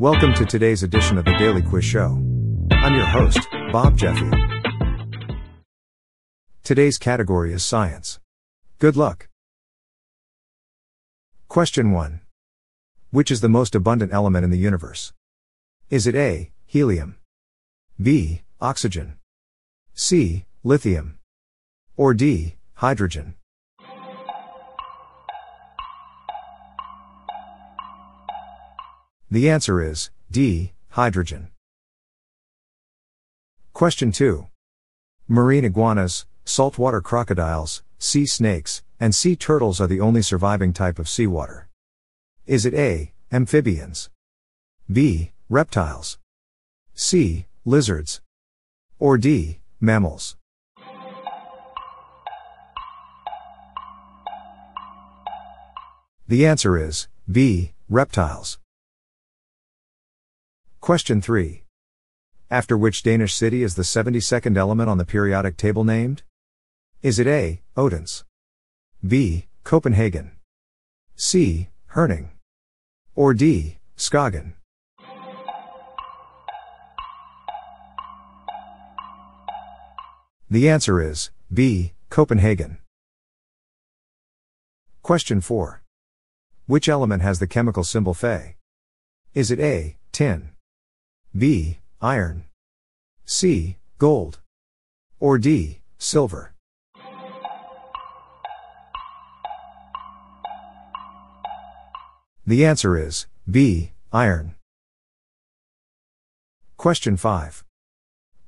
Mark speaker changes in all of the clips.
Speaker 1: Welcome to today's edition of the Daily Quiz Show. I'm your host, Bob Jeffy. Today's category is science. Good luck. Question 1. Which is the most abundant element in the universe? Is it A, helium? B, oxygen? C, lithium? Or D, hydrogen? The answer is D, hydrogen. Question 2. Marine iguanas, saltwater crocodiles, sea snakes, and sea turtles are the only surviving type of seawater. Is it A, amphibians? B, reptiles? C, lizards? Or D, mammals? The answer is B, reptiles. Question 3. After which Danish city is the 72nd element on the periodic table named? Is it A. Odense? B. Copenhagen? C. Herning? Or D. Skagen? The answer is B. Copenhagen. Question 4. Which element has the chemical symbol Fe? Is it A. Tin? B. Iron. C. Gold. Or D. Silver. The answer is B. Iron. Question 5.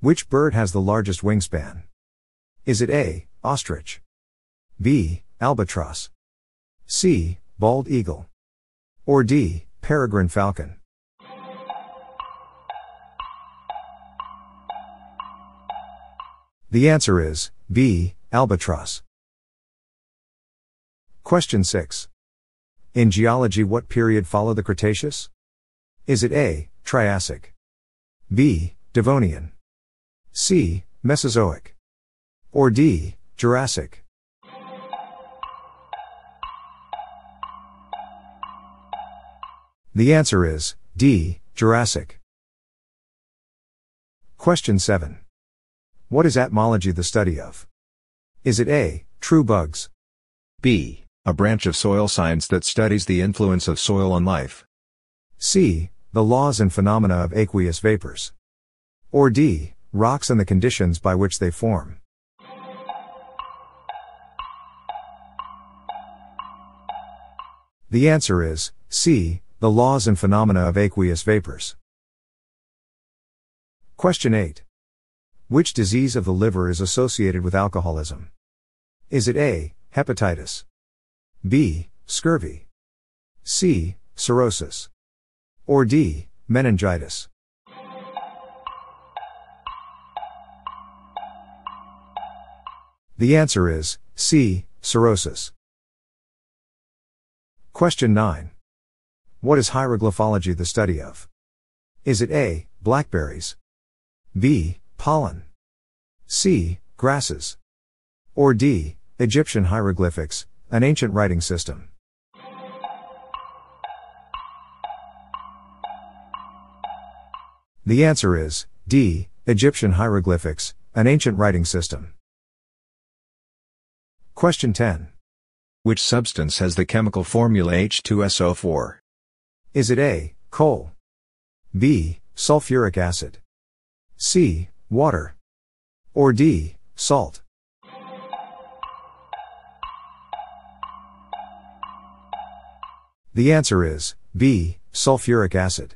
Speaker 1: Which bird has the largest wingspan? Is it A. Ostrich? B. Albatross? C. Bald eagle? Or D. Peregrine falcon? The answer is B. Albatross. Question 6. In geology, what period followed the Cretaceous? Is it A. Triassic? B. Devonian? C. Mesozoic? Or D. Jurassic? The answer is D. Jurassic. Question 7. What is atmology the study of? Is it A. True bugs?
Speaker 2: B. A branch of soil science that studies the influence of soil on life?
Speaker 1: C. The laws and phenomena of aqueous vapors? Or D. Rocks and the conditions by which they form? The answer is C. The laws and phenomena of aqueous vapors. Question 8. Which disease of the liver is associated with alcoholism? Is it A. Hepatitis? B. Scurvy? C. Cirrhosis? Or D. Meningitis? The answer is C. Cirrhosis. Question 9. What is hieroglyphology the study of? Is it A. Blackberries? B pollen. C. Grasses. Or D. Egyptian hieroglyphics, an ancient writing system. The answer is D. Egyptian hieroglyphics, an ancient writing system. Question 10.
Speaker 2: Which substance has the chemical formula H2SO4?
Speaker 1: Is it A. Coal? B. Sulfuric acid? C. Water. Or D. Salt. The answer is B. Sulfuric acid.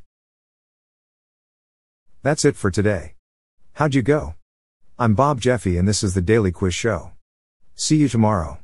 Speaker 1: That's it for today. How'd you go? I'm Bob Jeffy and this is the Daily Quiz Show. See you tomorrow.